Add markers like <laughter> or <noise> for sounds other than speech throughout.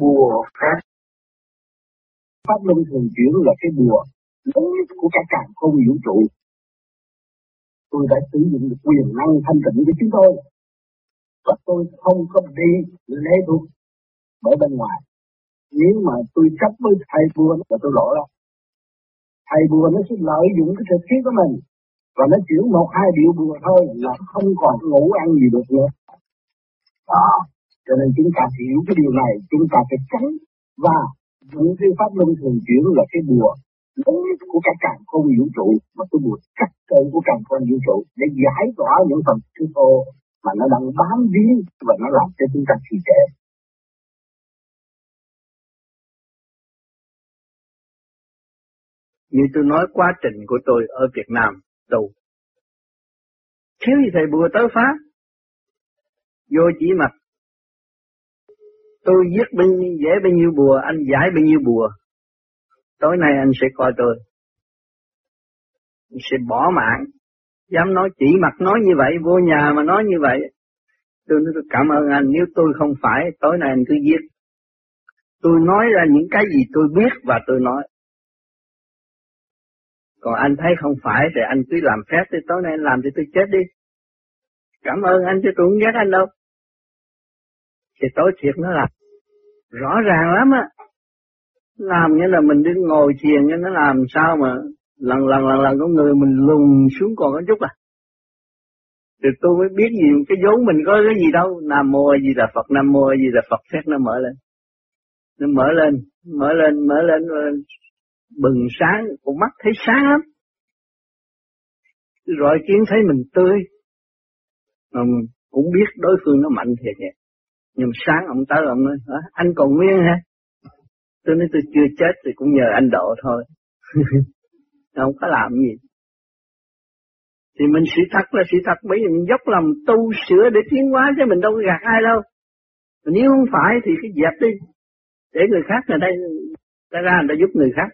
bùa phép. Pháp luân thường chuyển là cái bùa lớn nhất của cả càng không vũ trụ. Tôi đã sử dụng được quyền năng thanh tịnh của chúng tôi. Và tôi không có đi lễ thuộc bởi bên ngoài. Nếu mà tôi chấp với thầy vua là tôi lỗi lắm thầy bùa nó sẽ lợi dụng cái thực khí của mình và nó chuyển một hai điệu bùa thôi là không còn ngủ ăn gì được nữa. Đó cho nên chúng ta hiểu cái điều này, chúng ta phải tránh và những cái pháp luân thường chuyển là cái bùa lớn nhất của các càng không vũ trụ, mà cái bùa cắt cơ của càng không vũ trụ để giải tỏa những phần thứ ô mà nó đang bám víu và nó làm cho chúng ta trì trệ Như tôi nói, quá trình của tôi ở Việt Nam tu. Thiếu gì thầy bùa tới phá. Vô chỉ mặt. Tôi giết bao nhiêu, dễ bao nhiêu bùa, anh giải bao nhiêu bùa. Tối nay anh sẽ coi tôi. Anh sẽ bỏ mạng. Dám nói chỉ mặt nói như vậy, vô nhà mà nói như vậy. Tôi nói tôi cảm ơn anh, nếu tôi không phải, tối nay anh cứ giết. Tôi nói ra những cái gì tôi biết và tôi nói. Còn anh thấy không phải thì anh cứ làm phép thì tối nay anh làm thì tôi chết đi. Cảm ơn anh chứ tôi không ghét anh đâu. Thì tối thiệt nó là rõ ràng lắm á. Làm như là mình đứng ngồi thiền như nó làm sao mà lần lần lần lần có người mình lùn xuống còn có chút à. Thì tôi mới biết gì cái vốn mình có cái gì đâu. Nam mô gì là Phật, Nam mô gì là Phật phép nó mở lên. Nó mở lên, mở lên, mở lên, mở lên bừng sáng, con mắt thấy sáng lắm. Rồi kiến thấy mình tươi, mà cũng biết đối phương nó mạnh thiệt nhỉ nhưng sáng ông tới ông nói, anh còn nguyên hả? Tôi nói tôi chưa chết thì cũng nhờ anh độ thôi. <laughs> không có làm gì. Thì mình sự thật là sự thật, bởi vì mình dốc lòng tu sửa để tiến hóa chứ mình đâu có gạt ai đâu. Nếu không phải thì cái dẹp đi, để người khác người đây ta ra người ta giúp người khác.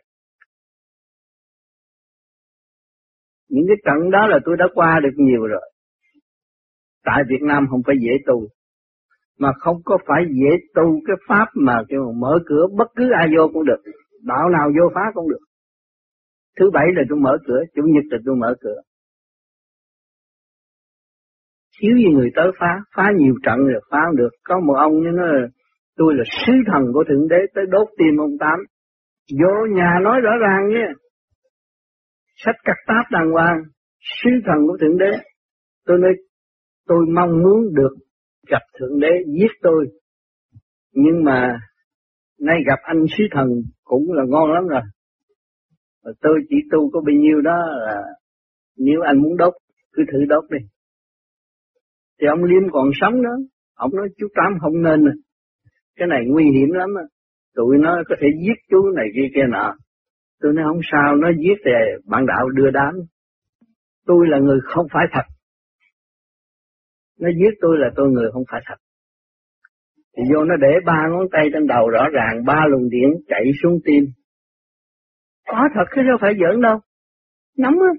Những cái trận đó là tôi đã qua được nhiều rồi. Tại Việt Nam không phải dễ tu. Mà không có phải dễ tu cái pháp mà kêu mở cửa bất cứ ai vô cũng được. Đạo nào vô phá cũng được. Thứ bảy là tôi mở cửa, chủ nhật là tôi mở cửa. Thiếu gì người tới phá, phá nhiều trận rồi phá không được. Có một ông như nói tôi là sứ thần của Thượng Đế tới đốt tim ông Tám. Vô nhà nói rõ ràng nhé sách cắt táp đàng hoàng, sứ thần của Thượng Đế. Tôi nói, tôi mong muốn được gặp Thượng Đế giết tôi. Nhưng mà, nay gặp anh sứ thần cũng là ngon lắm rồi. Và tôi chỉ tu có bao nhiêu đó là, nếu anh muốn đốt, cứ thử đốt đi. Thì ông Liêm còn sống đó ông nói chú Tám không nên à. Cái này nguy hiểm lắm. Tụi nó có thể giết chú này kia kia nọ. Tôi nói không sao, nó giết thì bạn đạo đưa đám. Tôi là người không phải thật. Nó giết tôi là tôi người không phải thật. Thì vô nó để ba ngón tay trên đầu rõ ràng, ba luồng điện chạy xuống tim. Có thật chứ đâu phải giỡn đâu. nắm á.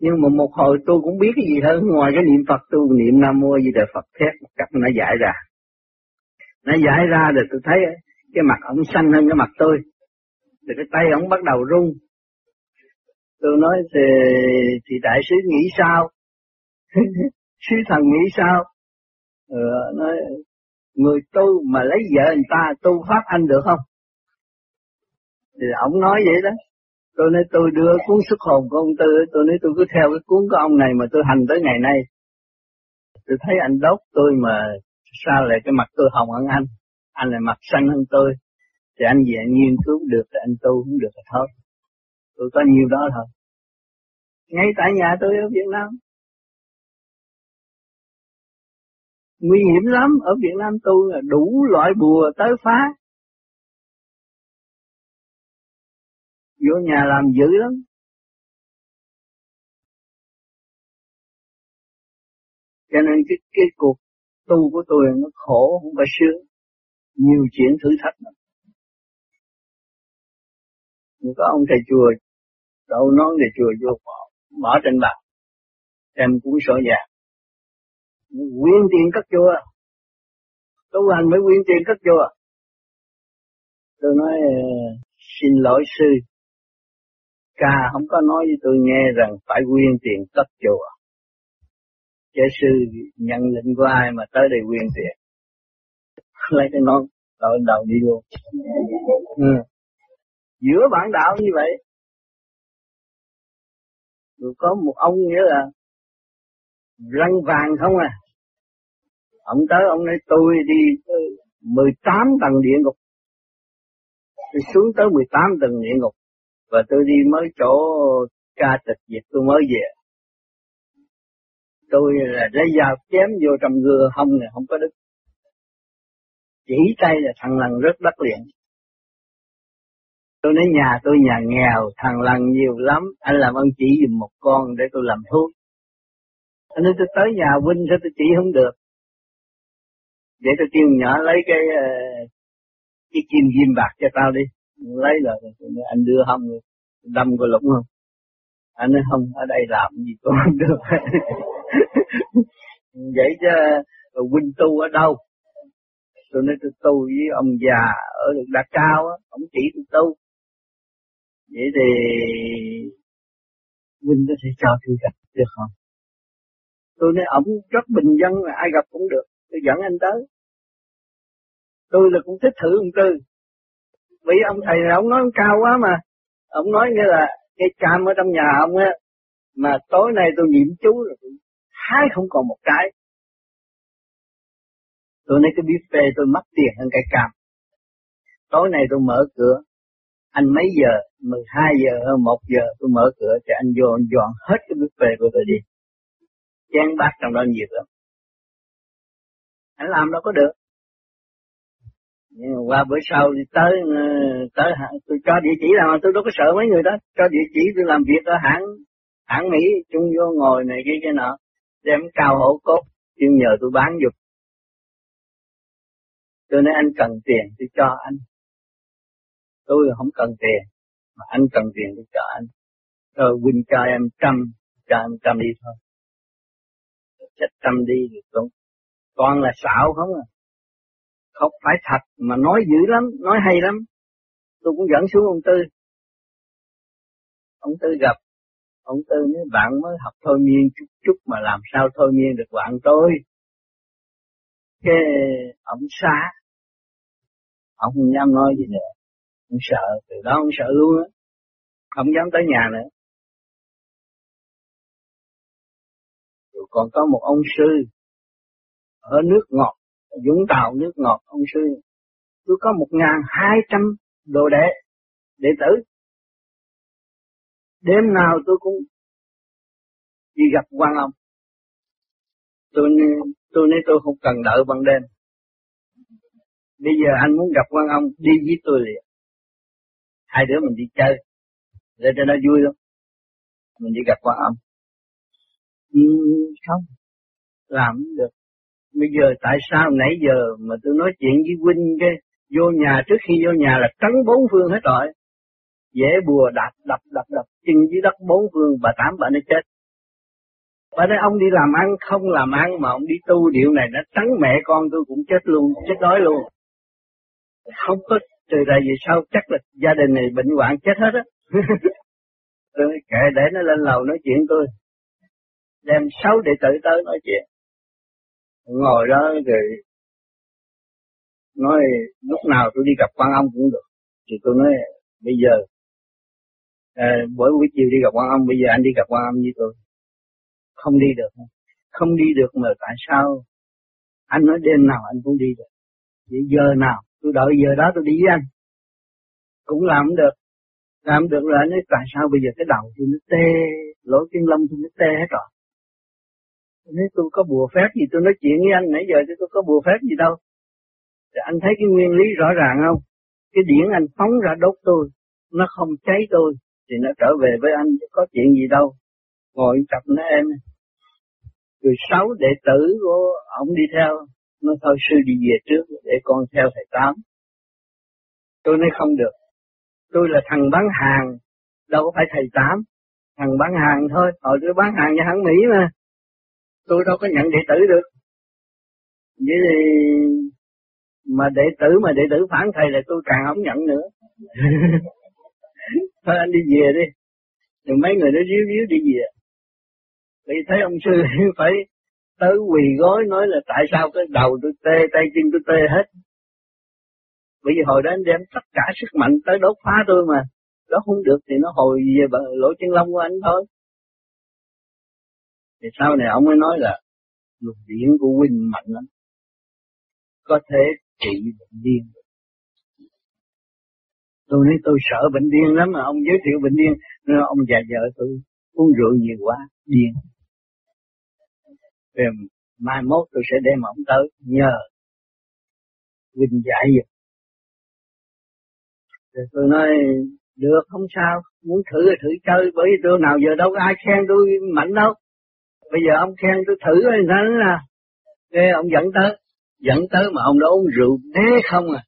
Nhưng mà một hồi tôi cũng biết cái gì hơn ngoài cái niệm Phật tôi niệm Nam Mô Di Đà Phật thét một cách nó giải ra. Nó giải ra rồi tôi thấy cái mặt ông xanh hơn cái mặt tôi thì cái tay ông bắt đầu run tôi nói thì thì đại sứ nghĩ sao <laughs> Sư thần nghĩ sao? Ừ, nói người tu mà lấy vợ người ta tu pháp anh được không? Thì ông nói vậy đó. Tôi nói tôi đưa cuốn xuất hồn của ông tư tôi nói tôi cứ theo cái cuốn của ông này mà tôi hành tới ngày nay. Tôi thấy anh đốt tôi mà sao lại cái mặt tôi hồng hơn anh anh lại mặt xanh hơn tôi thì anh về anh nghiên cứu được thì anh tu cũng được thôi. Tôi có nhiều đó thôi. Ngay tại nhà tôi ở Việt Nam. Nguy hiểm lắm. Ở Việt Nam tu là đủ loại bùa tới phá. Vô nhà làm dữ lắm. Cho nên cái cái cuộc tu của tôi nó khổ không phải sướng. Nhiều chuyện thử thách lắm. Có ông thầy chùa đâu nói thầy chùa vô bỏ, bỏ trên bàn. Đem cuốn sổ vàng quyên tiền các chùa à. tu hành mới quyên tiền các chùa à. tôi nói ờ, xin lỗi sư. Ca không có nói với tôi nghe rằng phải quyên tiền cất chùa à. Chế sư nhận lệnh của ai mà tới đây quyên tiền? <laughs> Lấy cái nón, đội đầu đi luôn. Ừ. giữa bản đạo như vậy rồi có một ông nghĩa là răng vàng không à? Ông tới, ông nói, tôi đi 18 tầng địa ngục. Tôi xuống tới 18 tầng địa ngục và tôi đi mới chỗ ca tịch diệt tôi mới về. Tôi là lấy dao chém vô trong gưa hông này không có đứt chỉ tay là thằng lần rất đắc liền. Tôi nói, nhà tôi nhà nghèo, thằng lần nhiều lắm, anh làm ơn chỉ dùm một con để tôi làm thuốc anh nói tôi tới nhà huynh sao tôi chỉ không được. Để tôi kêu nhỏ lấy cái ờ, cái kim diêm bạc cho tao đi. Lấy rồi anh đưa không, đâm có lũng không? Anh nói không, ở đây làm gì cũng <laughs> không được. Vậy chứ ờ, huynh tu ở đâu? Tôi nói tôi tu với ông già ở được đa cao á, ông chỉ tôi tu. Vậy thì huynh có thể cho tôi gặp được không? Tôi nói ổng rất bình dân là ai gặp cũng được, tôi dẫn anh tới. Tôi là cũng thích thử ông tư. Vì ông thầy này, ông nói ông cao quá mà. Ông nói nghĩa là cái cam ở trong nhà ông á, mà tối nay tôi niệm chú rồi hái không còn một cái. Tôi nói, cái phê tôi mất tiền hơn cây cam. Tối nay tôi mở cửa. Anh mấy giờ? 12 giờ hơn 1 giờ tôi mở cửa cho anh vô anh dọn hết cái phê của tôi đi chén bát trong đó nhiều lắm. Anh làm đâu có được. Nhưng mà qua bữa sau đi tới ờ, tới tôi cho địa chỉ làm, tôi đâu có sợ mấy người đó. Cho địa chỉ tôi làm việc ở hãng hãng mỹ chung vô ngồi này kia cái nọ. Đem cao hổ cốt kêu nhờ tôi bán dục. Tôi nói anh cần tiền tôi cho anh. Tôi không cần tiền, mà anh cần tiền tôi cho anh. Rồi huynh cho em trăm, cho em trăm đi thôi chết tâm đi thì cũng toàn là xạo không à. Không phải thật, mà nói dữ lắm, nói hay lắm. Tôi cũng dẫn xuống ông tư. Ông tư gặp, ông tư nói, bạn mới học thôi miên chút chút mà làm sao thôi miên được bạn tôi. Cái ông xa ông không dám nói gì nữa. Ông sợ, từ đó ông sợ luôn á. Không dám tới nhà nữa. Còn có một ông sư ở nước ngọt, Dũng Tàu nước ngọt, ông sư. Tôi có một ngàn hai trăm đồ đệ đệ tử. Đêm nào tôi cũng đi gặp quan ông. Tôi tôi nói tôi không cần đợi ban đêm. Bây giờ anh muốn gặp quan ông, đi với tôi liền. Hai đứa mình đi chơi. Để cho nó vui lắm. mình đi gặp quan ông không? Làm được. Bây giờ tại sao nãy giờ mà tôi nói chuyện với huynh cái vô nhà, trước khi vô nhà là trắng bốn phương hết rồi. Dễ bùa đạp, đập đập đập, chân dưới đất bốn phương, bà tám, bà nó chết. Bà nói, ông đi làm ăn không làm ăn mà ông đi tu điệu này nó trắng mẹ con tôi cũng chết luôn, chết đói luôn. Không có từ đây về sau chắc là gia đình này bệnh hoạn chết hết á. <laughs> Tôi kệ, để nó lên lầu nói chuyện tôi đem sáu đệ tử tới nói chuyện. Ngồi đó rồi nói lúc nào tôi đi gặp quan ông cũng được. Thì tôi nói bây giờ à, buổi buổi chiều đi gặp quan ông bây giờ anh đi gặp quan ông với tôi. Không đi được. Không đi được mà tại sao anh nói đêm nào anh cũng đi được. Vậy giờ nào? Tôi đợi giờ đó tôi đi với anh. Cũng làm được. Làm được rồi anh nói tại sao bây giờ cái đầu tôi nó tê lỗ chân lông tôi nó tê hết rồi? Nếu tôi có bùa phép gì tôi nói chuyện với anh nãy giờ chứ tôi có bùa phép gì đâu. Thì anh thấy cái nguyên lý rõ ràng không? Cái điển anh phóng ra đốt tôi, nó không cháy tôi, thì nó trở về với anh chứ có chuyện gì đâu. Ngồi tập nó em. Rồi sáu đệ tử của ông đi theo, nó thôi sư đi về trước để con theo thầy Tám. Tôi nói không được. Tôi là thằng bán hàng, đâu có phải thầy Tám. Thằng bán hàng thôi, hồi tôi bán hàng cho hãng Mỹ mà tôi đâu có nhận đệ tử được. Vậy thì mà đệ tử mà đệ tử phản thầy là tôi càng không nhận nữa. <laughs> Thôi anh đi về đi. Rồi mấy người nó ríu ríu đi về. Vì thấy ông sư <laughs> phải tới quỳ gối nói là tại sao cái đầu tôi tê tay chân tôi tê hết. Bởi vì hồi đó anh đem tất cả sức mạnh tới đốt phá tôi mà. Đó không được thì nó hồi về lỗ chân lông của anh thôi thì sau này ông mới nói là luồng điển của huynh mạnh lắm. Có thể trị bệnh điên tôi nói tôi sợ bệnh điên lắm mà ông giới thiệu bệnh điên. Nên ông già vợ tôi uống rượu nhiều quá, điên. Rồi mai mốt tôi sẽ đem ông tới nhờ huynh giải giùm rồi tôi nói, được, không sao. Muốn thử thì thử chơi, bởi vì tôi nào giờ đâu có ai khen tôi mạnh đâu bây giờ ông khen tôi thử rồi sao là Thế ông dẫn tới dẫn tới mà ông đã uống rượu thế không à.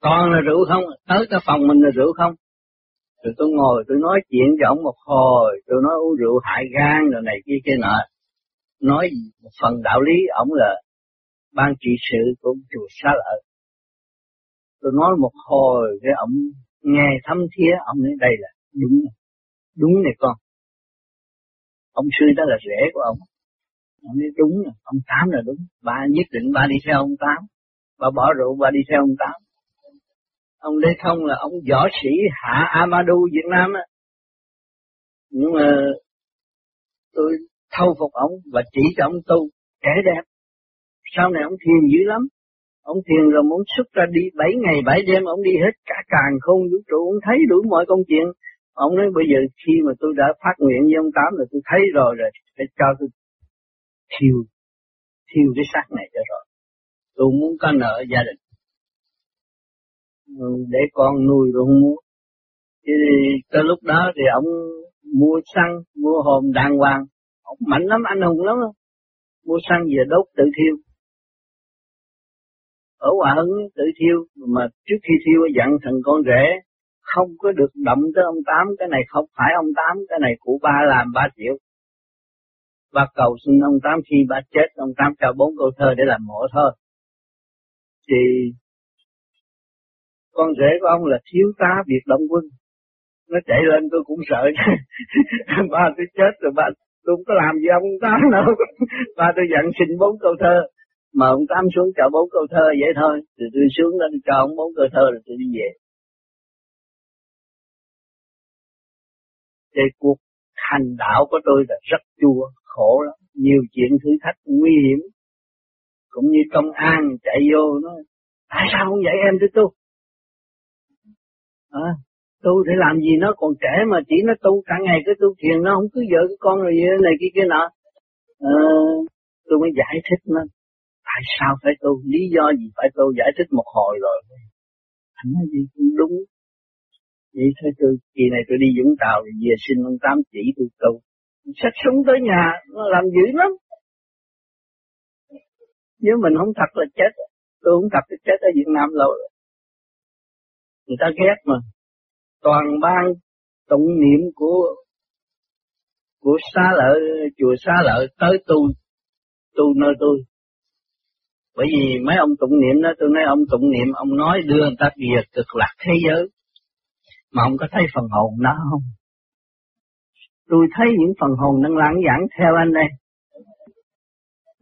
Toàn là rượu không à. tới cái phòng mình là rượu không. Rồi tôi ngồi, tôi nói chuyện cho ông một hồi, tôi nói uống rượu hại gan rồi này kia kia nọ. Nói một phần đạo lý ông là ban trị sự của chùa xá lợi. Tôi nói một hồi, cái ông nghe thâm thía ông nói đây là đúng đúng này con ông sư đó là rễ của ông. Ông nói, đúng rồi, ông tám là đúng. Ba nhất định ba đi theo ông tám. Ba bỏ rượu, ba đi theo ông tám. Ông Lê Thông là ông võ sĩ hạ amadu, Việt Nam á. Nhưng mà tôi thâu phục ông và chỉ cho ông tu trẻ đẹp. Sau này ông thiền dữ lắm. Ông thiền rồi muốn xuất ra đi, bảy ngày bảy đêm ông đi hết cả càng không vũ trụ, ông thấy đủ mọi công chuyện ông nói, bây giờ khi mà tôi đã phát nguyện với ông tám là tôi thấy rồi rồi phải cho tôi thiêu thiêu cái xác này cho rồi tôi muốn có nợ gia đình. Ừ, để con nuôi rồi không muốn. Thì tới lúc đó thì ông mua xăng, mua hòm đàng hoàng. Ông mạnh lắm, anh hùng lắm mua xăng về đốt tự thiêu. Ở Hòa Hưng tự thiêu, mà trước khi thiêu, dặn thằng con rể không có được động tới ông Tám, cái này không phải ông Tám, cái này của ba làm ba triệu ba cầu xin ông Tám khi ba chết, ông Tám cho bốn câu thơ để làm mộ thôi. Thì con rể của ông là thiếu tá biệt động quân. Nó chạy lên tôi cũng sợ <laughs> ba tôi chết rồi, ba tôi không có làm gì ông Tám đâu. <laughs> Ba tôi dặn xin bốn câu thơ. Mà ông Tám xuống cho bốn câu thơ vậy thôi. Thì tôi xuống lên cho ông bốn câu thơ rồi tôi đi về. Thế cuộc hành đạo của tôi là rất chua khổ lắm. Nhiều chuyện thử thách nguy hiểm. Cũng như công an chạy vô nó tại sao không dạy em tới tu? À, tu thì làm gì nó còn trẻ mà chỉ nó tu cả ngày cái tu thiền nó không cứ vợ cái con rồi gì này kia kia nọ. À, tôi mới giải thích nó tại sao phải tu? Lý do gì phải tu? Giải thích một hồi rồi. Anh nói gì cũng đúng vậy thôi, tôi, kỳ này tôi đi Vũng Tàu thì về xin ông Tám chỉ tôi tu Sách súng tới nhà, nó làm dữ lắm. Nếu mình không thật là chết, tôi không thật thì chết ở Việt Nam lâu rồi. Người ta ghét mà. Toàn ban tụng niệm của của xa lợi, chùa xa lợi tới tu tu nơi tôi. Bởi vì mấy ông tụng niệm đó, tôi nói ông tụng niệm, ông nói đưa người ta về cực lạc thế giới mà ông có thấy phần hồn nó không? Tôi thấy những phần hồn đang lãng giảng theo anh đây.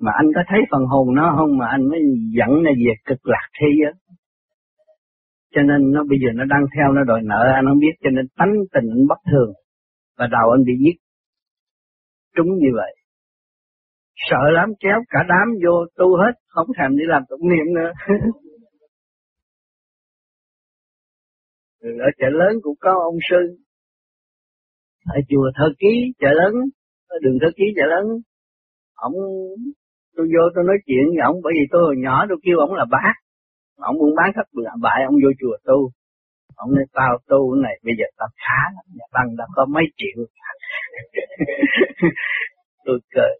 Mà anh có thấy phần hồn nó không mà anh mới dẫn nó về cực lạc thế giới? Cho nên nó, bây giờ nó đang theo nó đòi nợ anh không biết, cho nên tánh tình anh bất thường và đầu anh bị giết. Trúng như vậy. Sợ lắm kéo cả đám vô tu hết, không thèm đi làm tụng niệm nữa. <laughs> Ừ, ở chợ lớn cũng có ông sư. Ở chùa thơ ký, chợ lớn, ở đường thơ ký chợ lớn. Ông, tôi vô tôi nói chuyện với ông, bởi vì tôi hồi nhỏ tôi kêu ông là bác. Ông buôn bán thất bại ông vô chùa tu. Ông nói, tao tu này, bây giờ tao khá lắm, nhà băng đã có mấy triệu. <laughs> Tôi cười.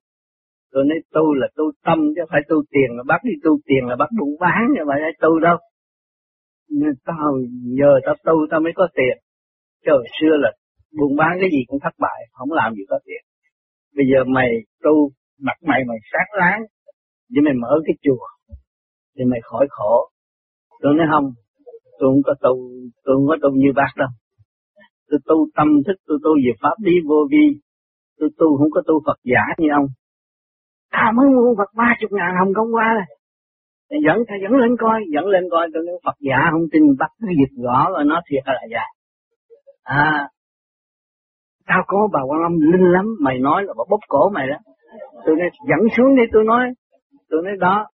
Tôi nói, tu là tu tâm chứ phải tu tiền là bắt đi, tu tiền là bắt buôn bán chứ phải tu đâu nên tao giờ tao tu tao mới có tiền. Trời, xưa là buôn bán cái gì cũng thất bại, không làm gì có tiền. Bây giờ mày tu, mặt mày mày sáng láng để mày mở cái chùa thì mày khỏi khổ. Tôi nói không, tôi không có tu, tôi không có tu như bác đâu. Tôi tu tâm thức, tôi tu về pháp lý vô vi. Tôi tu không có tu Phật giả như ông. Ta mới mua Phật ba chục ngàn hồng công qua rồi dẫn ta dẫn lên coi, dẫn lên coi, tôi nói, Phật giả không tin, bắt cứ dịch rõ rồi nó thiệt là giả. À tao có bà quan âm linh lắm, mày nói là bà bóp cổ mày đó. Tôi nói, dẫn xuống đi, tôi nói. Tôi nói, đó,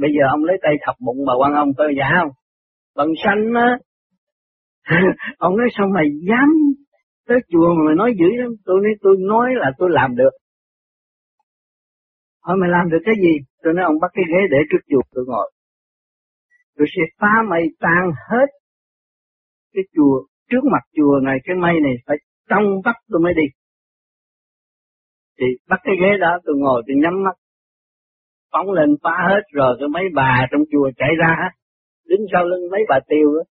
bây giờ ông lấy tay thập bụng bà quan âm tôi giả không? Bằng xanh á. <laughs> Ông nói, sao mày dám tới chùa mà mày nói dữ lắm? Tôi nói tôi nói là tôi làm được. Hỏi mày làm được cái gì? Tôi nói, ông bắt cái ghế để trước chùa tôi ngồi. Tôi sẽ phá mây tan hết cái chùa, trước mặt chùa này, cái mây này phải trong bắt tôi mới đi. Thì bắt cái ghế đó, tôi ngồi, tôi nhắm mắt. Phóng lên phá hết rồi, cái mấy bà trong chùa chạy ra đứng sau lưng mấy bà tiêu đó.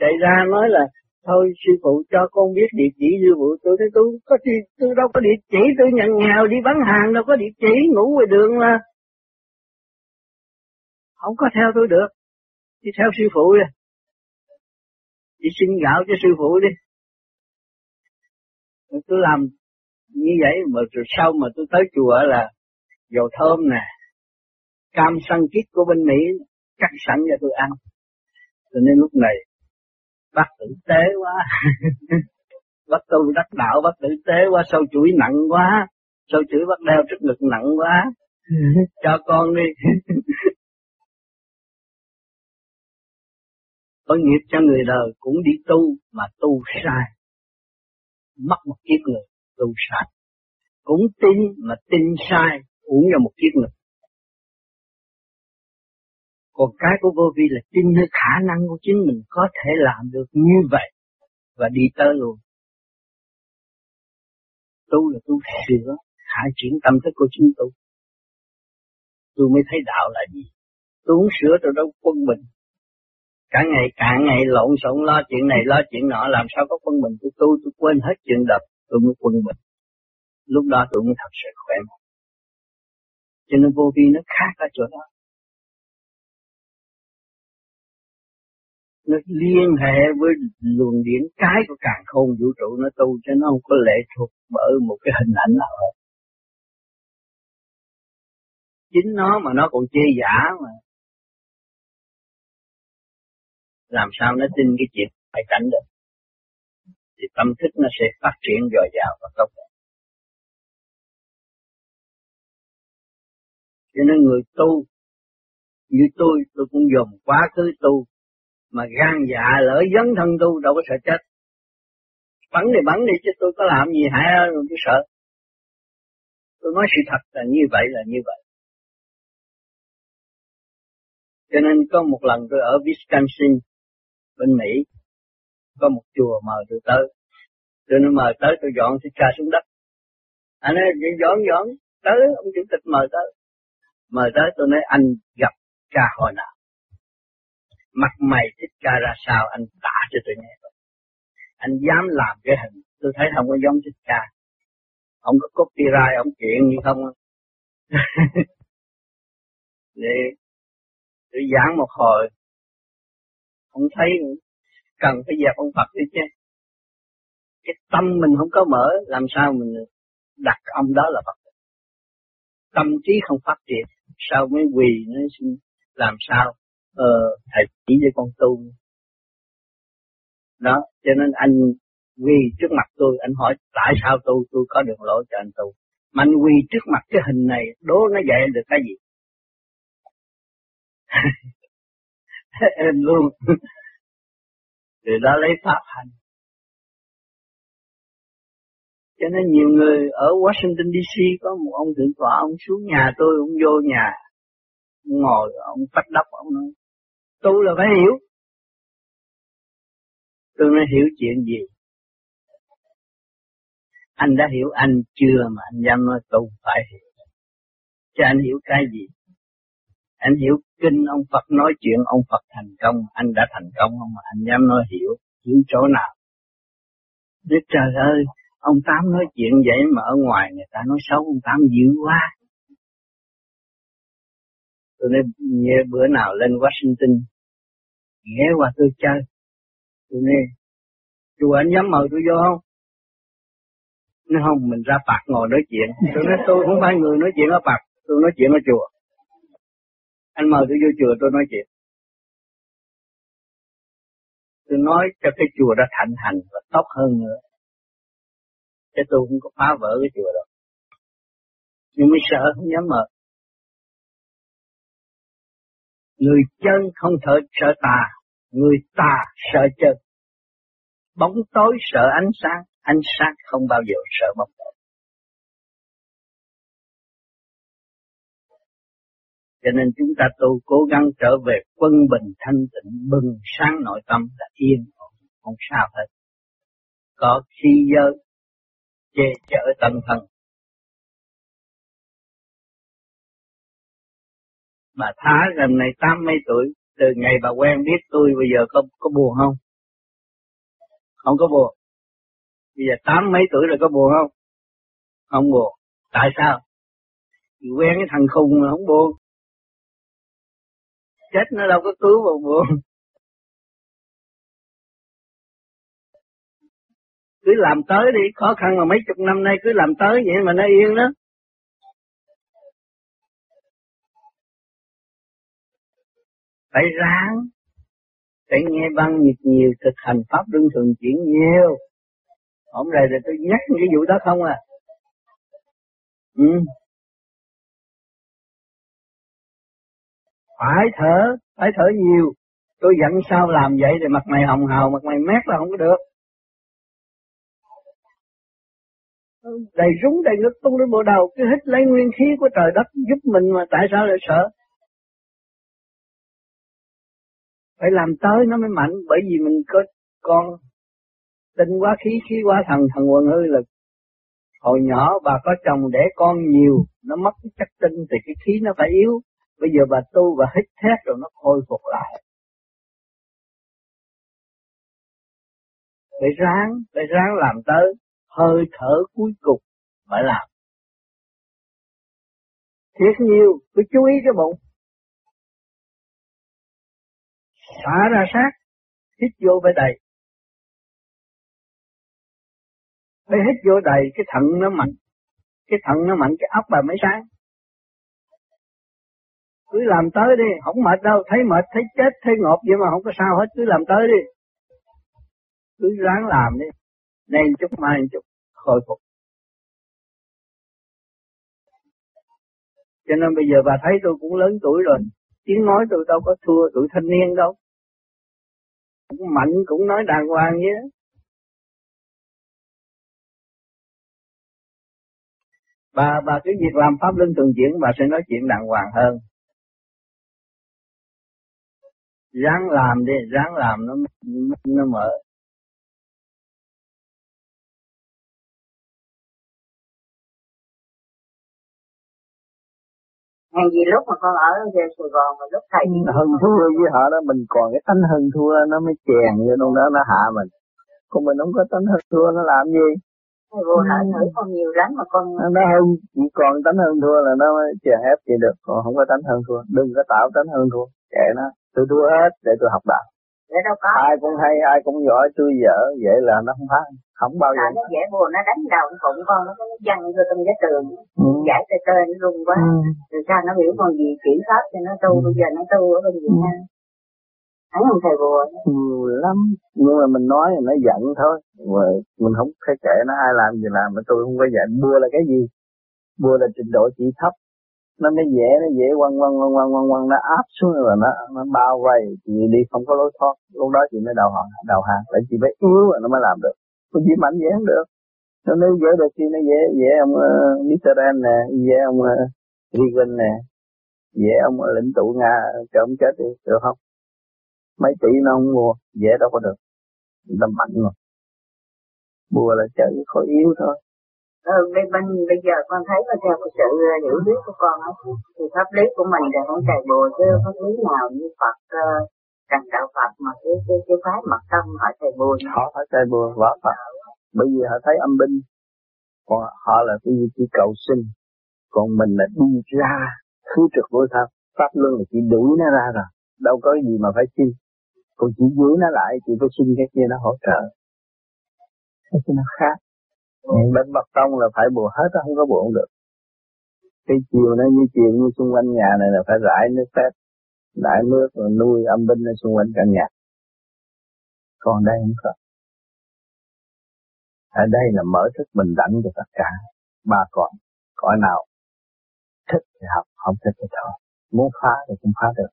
Chạy ra nói là, thôi, sư phụ cho con biết địa chỉ sư phụ. Tôi thấy tôi có tôi đâu có địa chỉ, tôi nhận nghèo đi bán hàng, đâu có địa chỉ, ngủ ngoài đường mà không có theo tôi được. Đi theo sư phụ đi. Đi xin gạo cho sư phụ đi. Tôi làm như vậy mà rồi sau mà tôi tới chùa là dầu thơm nè cam săn kít của bên Mỹ cắt sẵn cho tôi ăn. Cho nên lúc này bác tử tế quá. <laughs> Bác tu đắc đạo bác tử tế quá sâu chuỗi nặng quá sâu chuỗi bắt đeo trước ngực nặng quá. Cho con đi <laughs> tội nghiệp cho người đời cũng đi tu mà tu sai mất một kiếp người tu sai cũng tin mà tin sai uống ra một kiếp người còn cái của vô vi là tin nơi khả năng của chính mình có thể làm được như vậy và đi tới luôn. Tu là tu sửa, khai chuyển tâm thức của chính tu. Tôi mới thấy đạo là gì. Tôi muốn sửa tôi đâu quân bình. Cả ngày cả ngày lộn xộn, lo chuyện này, lo chuyện nọ, làm sao có quân bình. Tôi tu tôi quên hết chuyện đập, tôi mới quân bình. Lúc đó tôi mới thật sự khỏe mạnh. Cho nên vô vi nó khác ở chỗ đó. nó liên hệ với luồng điển cái của càng khôn vũ trụ, nó tu cho nó không có lệ thuộc bởi một cái hình ảnh nào hết. Chính nó mà nó còn chê giả mà. Làm sao nó tin cái chuyện phải cảnh được. Thì tâm thức nó sẽ phát triển dồi dào và tốt đẹp. Cho nên người tu như tôi, tôi cũng dùng quá khứ tu mà gan dạ lỡ dấn thân tu đâu có sợ chết bắn thì bắn đi chứ tôi có làm gì hại rồi tôi sợ tôi nói sự thật là như vậy là như vậy cho nên có một lần tôi ở Wisconsin bên Mỹ có một chùa mời tôi tới. Tôi nói mời tới tôi dọn tôi cha xuống đất. Anh ấy dọn dọn tới ông chủ tịch mời tới. Mời tới tôi nói anh gặp cha hồi nào? Mặt mày thích ca ra sao anh tả cho tôi nghe rồi. Anh dám làm cái hình, tôi thấy không có giống thích ca. Ông có copyright, ông chuyện như không? <laughs> Để tôi giảng một hồi, ông thấy cần phải dẹp ông Phật đi chứ. Cái tâm mình không có mở, làm sao mình đặt ông đó là Phật. Tâm trí không phát triển, sao mới quỳ nó làm sao ờ, thầy chỉ cho con tu đó cho nên anh quỳ trước mặt tôi anh hỏi tại sao tu tôi có đường lỗi cho anh tu mà anh quỳ trước mặt cái hình này đố nó dạy được cái gì <laughs> <laughs> em luôn. Từ đó lấy pháp hành. Cho nên nhiều người ở Washington DC có một ông thượng tọa, ông xuống nhà tôi, ông vô nhà ngồi, ông phát đắp ông nói, tu là phải hiểu. Tôi mới hiểu chuyện gì. Anh đã hiểu, anh chưa mà anh dám nói tu phải hiểu. Cho anh hiểu cái gì? Anh hiểu kinh ông Phật nói chuyện ông Phật thành công anh đã thành công không mà anh dám nói hiểu hiểu chỗ nào Đức trời ơi ông Tám nói chuyện vậy mà ở ngoài người ta nói xấu ông Tám dữ quá tôi nói bữa nào lên Washington ghé qua tôi chơi. Tôi nói, chùa anh dám mời tôi vô không? Nói không, mình ra bạc ngồi nói chuyện. Tôi nói tôi không phải người nói chuyện ở bạc, tôi nói chuyện ở chùa. Anh mời tôi vô chùa tôi nói chuyện. Tôi nói cho cái chùa đã thành hành và tốt hơn nữa. Chứ tôi không có phá vỡ cái chùa đâu. Nhưng mới sợ không dám mời. Người chân không thở sợ tà, người tà sợ chân. Bóng tối sợ ánh sáng, ánh sáng không bao giờ sợ bóng Cho nên chúng ta tu cố gắng trở về quân bình thanh tịnh, bừng sáng nội tâm là yên ổn, không sao hết. Có khi giới, che chở tâm thần Bà Thá gần này tám mấy tuổi, từ ngày bà quen biết tôi bây giờ có có buồn không? Không có buồn. Bây giờ tám mấy tuổi rồi có buồn không? Không buồn. Tại sao? Vì quen cái thằng khùng mà không buồn. Chết nó đâu có cứu vào buồn. Cứ làm tới đi, khó khăn mà mấy chục năm nay cứ làm tới vậy mà nó yên đó. Phải ráng, phải nghe băng nhiệt nhiều, thực hành pháp luân thường chuyển nhiều. Hôm nay thì tôi nhắc cái vụ đó không à. Ừ. Phải thở, phải thở nhiều. Tôi giận sao làm vậy thì mặt mày hồng hào, mặt mày mét là không có được. Đầy rúng đầy ngực tung lên bộ đầu, cứ hít lấy nguyên khí của trời đất giúp mình mà tại sao lại sợ? Phải làm tới nó mới mạnh, bởi vì mình có con tinh quá khí khí quá thần thần quần hư là hồi nhỏ bà có chồng để con nhiều nó mất cái chất tinh thì cái khí nó phải yếu bây giờ bà tu và hít thét rồi nó khôi phục lại. Phải ráng phải ráng làm tới, hơi thở cuối cùng phải làm. Thiệt nhiều phải chú ý cái bụng. Xả ra sát hít vô phải đầy. Phải hít vô đầy, cái thận nó mạnh. Cái thận nó mạnh, cái ốc bà mới sáng cứ làm tới đi, không mệt đâu, thấy mệt, thấy chết, thấy ngộp vậy mà không có sao hết, cứ làm tới đi. Cứ ráng làm đi nay chút mai chút, khôi phục. Cho nên bây giờ bà thấy tôi cũng lớn tuổi rồi, tiếng nói tôi đâu có thua tuổi thanh niên đâu. Cũng mạnh, cũng nói đàng hoàng nhé. Bà bà cứ việc làm pháp luân thường chuyển, bà sẽ nói chuyện đàng hoàng hơn ráng làm đi ráng làm nó nó mở. Hàng gì lúc mà con ở về Sài Gòn mà lúc thầy Hưng thua với họ đó mình còn cái tánh hưng thua nó mới chèn vô trong đó nó hạ mình. Còn mình không có tánh hưng thua nó làm gì? Thầy vô lại thử con nhiều lắm mà con Nó hưng, còn tánh hưng thua là nó mới chèn ép gì được Còn không có tánh hưng thua. Đừng có tạo tánh hưng thua Kệ nó Tôi thua hết để tôi học đạo. Ai cũng hay, ai cũng giỏi, tôi dở Vậy là nó không phá. Không bao giờ. Nó dễ buồn nó đánh đầu nó phụng con nó văng vô trong cái tường. Ừ. giải tê tê nó rung quá. Ừ. rồi sao nó biểu con gì kiểm soát cho nó tu. Ừ. bây giờ nó tu ở bên Việt Nam. Thấy không thầy bùa? Nhiều lắm. Nhưng mà mình nói là nó giận thôi. Mà mình không thể kể nó ai làm gì làm. Mà tôi không có giận. Bùa là cái gì? Bùa là trình độ chỉ thấp nó mới dễ nó dễ quăng quăng quăng quăng quăng quăng nó áp xuống rồi nó nó bao vây. Chị đi không có lối thoát. Lúc đó chị mới đầu hàng đầu hàng phải chị phải ứa rồi nó mới làm được. Có chỉ mạnh dễ không được. Nó nếu dễ được thì nó dễ dễ ông uh, Mr. N nè dễ ông ờ, uh, Reagan nè dễ ông uh, lãnh tụ Nga cho ông chết đi được không? Mấy tỷ nó không mua dễ đâu có được. Tâm mạnh mà. Mua là chơi khối yếu thôi ừ, bên, bây giờ con thấy là theo cái sự ờ, hiểu biết của con ấy thì pháp lý của mình là không chạy bùa chứ pháp lý nào như Phật uh, đạo Phật mà cái cái cái phái mật tâm họ chạy bùa họ phải chạy bùa võ Phật. Bởi vì họ thấy âm binh còn họ là cái gì? Chỉ cầu sinh. Còn mình là đi ra thứ trực vô thật pháp luân là chỉ đuổi nó ra rồi đâu có gì mà phải xin còn chỉ giữ nó lại chỉ phải xin cái kia nó hỗ trợ. Cái kia nó khác bệnh bên tông là phải bùa hết, không có bùa không được. Cái chiều nó như chiều như xung quanh nhà này là phải rải nước phép, rải nước rồi nuôi âm binh ở xung quanh căn nhà. Còn đây không có. Ở đây là mở thức bình đẳng cho tất cả ba con, cõi nào thích thì học, không thích thì thôi. Muốn phá thì cũng phá được.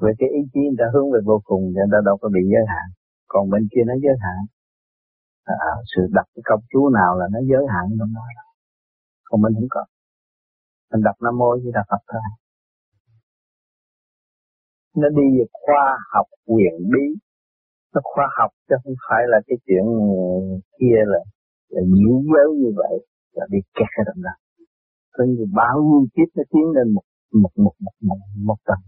Về cái ý chí người ta hướng về vô cùng người ta đâu có bị giới hạn. Còn bên kia nó giới hạn. À, à, sự đặt cái công chúa nào là nó giới hạn trong đó. Còn mình không có. Mình đặt nam mô chỉ đặt phật thôi. Nó đi về khoa học quyền bí. Nó khoa học chứ không phải là cái chuyện ừ, kia là là nhiễu giới như vậy là bị kẹt ở trong đó. Có như bao nhiêu kiếp nó tiến lên một một một một một, một tầng.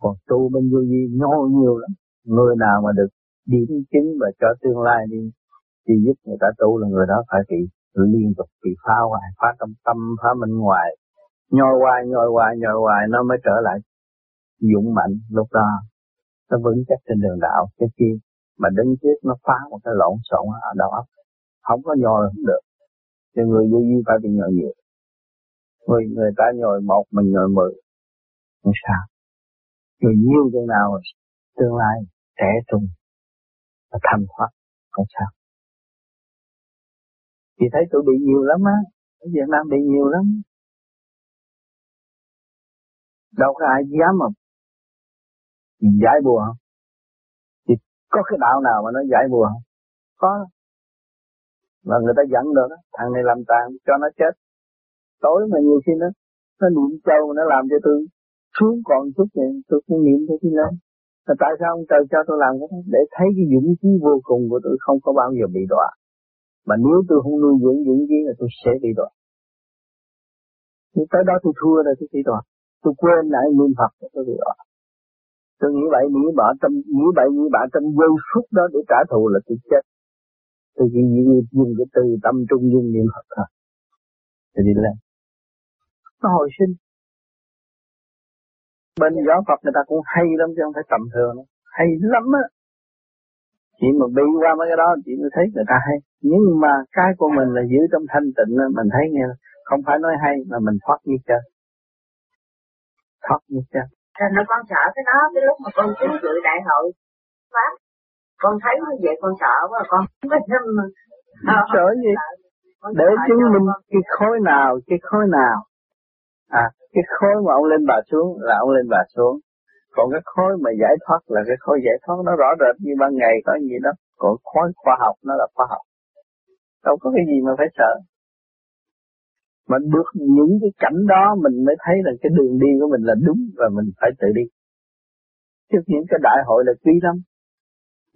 Còn tu bên vô vi nhô nhiều lắm. Người nào mà được điểm chứng và cho tương lai đi, thì giúp người ta tu là người đó phải bị liên tục bị phá hoại, phá tâm tâm, phá minh ngoài nhồi hoài nhồi hoài nhồi hoài nó mới trở lại dũng mạnh lúc đó. Nó vững chắc trên đường đạo, cái kia. Mà đứng trước nó phá một cái lộn xộn ở đầu óc. Không có nhồi không được. Thì người vô vi phải bị nhồi nhiều. Người người ta nhồi một mình nhồi mười. Không sao. Người nhiều chừng nào tương lai trẻ trung và thầm thoát không sao. Chị thấy tôi bị nhiều lắm á ở Việt Nam bị nhiều lắm. Đâu có ai dám mà giải bùa không? Thì có cái đạo nào mà nó giải bùa không? Có. Mà người ta dẫn được đó thằng này làm tàn cho nó chết. Tối mà nhiều khi nó nó niệm châu, nó làm cho tôi xuống còn chút thì tôi cũng niệm cho tôi lên là tại sao ông trời cho tôi làm cái đó? Để thấy cái dũng khí vô cùng của tôi không có bao giờ bị đọa. Mà nếu tôi không nuôi dưỡng dũng khí là tôi sẽ bị đọa. Nhưng tới đó tôi thua rồi, tôi bị đọa. Tôi quên lại niệm Phật tôi bị đọa. Tôi nghĩ vậy, nghĩ bỏ trong nghĩ vậy, nghĩ bạ trong giây phút đó để trả thù là tôi chết. Tôi chỉ dùng cái từ tâm trung dung niệm Phật thôi. Tôi đi lên. Nó hồi sinh bên gió Phật người ta cũng hay lắm chứ không phải tầm thường hay lắm á. Chỉ mà bị qua mấy cái đó chị mới thấy người ta hay. Nhưng mà cái của mình là giữ trong thanh tịnh mình thấy nghe không phải nói hay mà mình thoát như chân. Thoát như chân. Thành nó con sợ cái đó, cái lúc mà con chứng dự đại hội Pháp, con thấy như vậy con sợ quá, con không có sợ gì? Để chứng minh cái khối nào, cái khối nào. À, cái khối mà ông lên bà xuống là ông lên bà xuống. Còn cái khối mà giải thoát là cái khối giải thoát nó rõ rệt như ban ngày có gì đó. Còn khối khoa học nó là khoa học. Đâu có cái gì mà phải sợ mình bước những cái cảnh đó mình mới thấy là cái đường đi của mình là đúng và mình phải tự đi trước những cái đại hội là quý lắm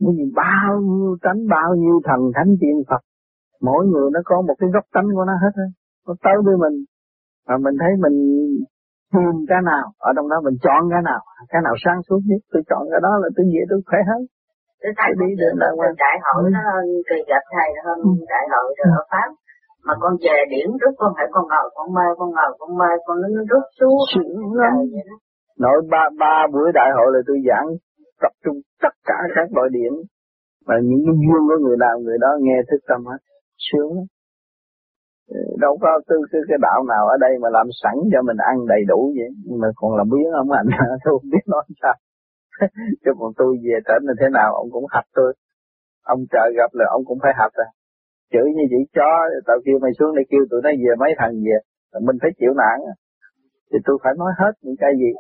bởi vì bao nhiêu tánh bao nhiêu thần thánh tiên Phật mỗi người nó có một cái góc tánh của nó hết á nó tới với mình và mình thấy mình tìm cái nào ở trong đó mình chọn cái nào cái nào sáng suốt nhất tôi chọn cái đó là tôi về tôi khỏe hơn. Tôi thấy đi đến đại hội ừ. nó kỳ gặp thầy hơn ừ. đại hội rồi ở pháp. Mà con về điểm rút con phải con ngồi con mơ con ngồi con mơ con nó rút xuống. Nội ba ba buổi đại hội là tôi giảng tập trung tất cả các loại điểm. Và những cái duyên của người nào người đó nghe thức tâm hết. Sướng Ừ, đâu có tư cái, cái đạo nào ở đây mà làm sẵn cho mình ăn đầy đủ vậy. Nhưng mà còn làm biến ông anh <laughs> tôi không biết nói sao. <laughs> Chứ còn tôi về trở nên thế nào ông cũng hạch tôi. Ông trời gặp là ông cũng phải hạch à. Chửi như vậy chó tao kêu mày xuống đây kêu tụi nó về mấy thằng về. Mình phải chịu nạn à. thì tôi phải nói hết những cái gì.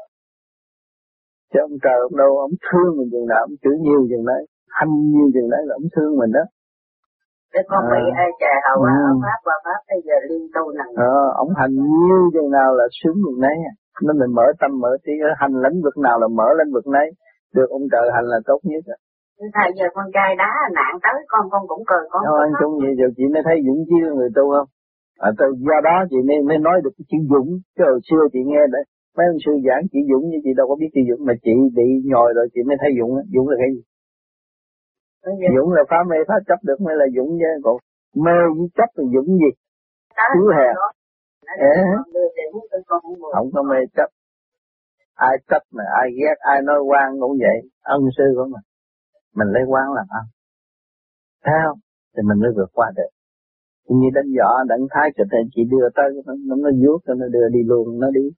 Chứ ông trời ông đâu ông thương mình chừng nào ông chửi nhiều chừng đấy hanh nhiều chừng đấy là ông thương mình đó cái con bị ai trà hậu ừ. ở pháp qua pháp bây giờ liên tu nặng ờ ông hành nhiều chừng nào là sướng chừng đấy nên mình mở tâm mở trí hành lĩnh vực nào là mở lĩnh vực đấy được ông trời hành là tốt nhất thầy giờ con trai đá nạn tới con con cũng cười con Đâu anh cũng vậy giờ chị mới thấy dũng chí người tu không? À, từ do đó chị mới mới nói được cái chữ dũng chứ hồi xưa chị nghe đấy mấy ông sư giảng chị dũng như chị đâu có biết chữ dũng mà chị bị nhồi rồi chị mới thấy dũng dũng là cái gì dũng là phá mê phá chấp được mới là dũng chứ còn mê với chấp là dũng gì? Thiếu hè không có mê chấp. Ai chấp mà ai ghét ai nói quan cũng vậy. Ân sư của mình. Mình lấy quan làm ăn. Theo thì mình mới vượt qua được. Như đánh võ đánh thái cho nên chỉ đưa tới nó nó, vuốt nó đưa đi luôn nó đi.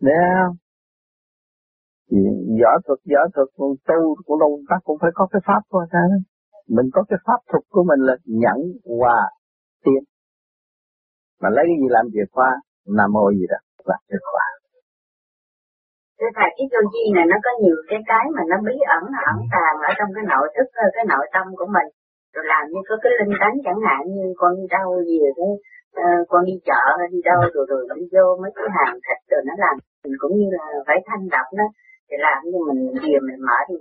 Đấy không? Võ thuật, võ thuật, tu của đâu ta cũng phải có cái pháp của ta Mình có cái pháp thuật của mình là nhẫn hòa tiến. Mà lấy cái gì làm chìa khóa? Nam mô gì đó là chìa khóa. Thưa Thầy, cái vô chi này nó có nhiều cái cái mà nó bí ẩn, nó ẩn tàng ở trong cái nội thức, cái nội tâm của mình. Rồi làm như có cái linh tánh chẳng hạn như con đi đâu gì rồi uh, con đi chợ đi đâu rồi rồi đi vô mấy cái hàng thịt rồi nó làm mình cũng như là phải thanh đập nó thì làm như mình gì mình mở thì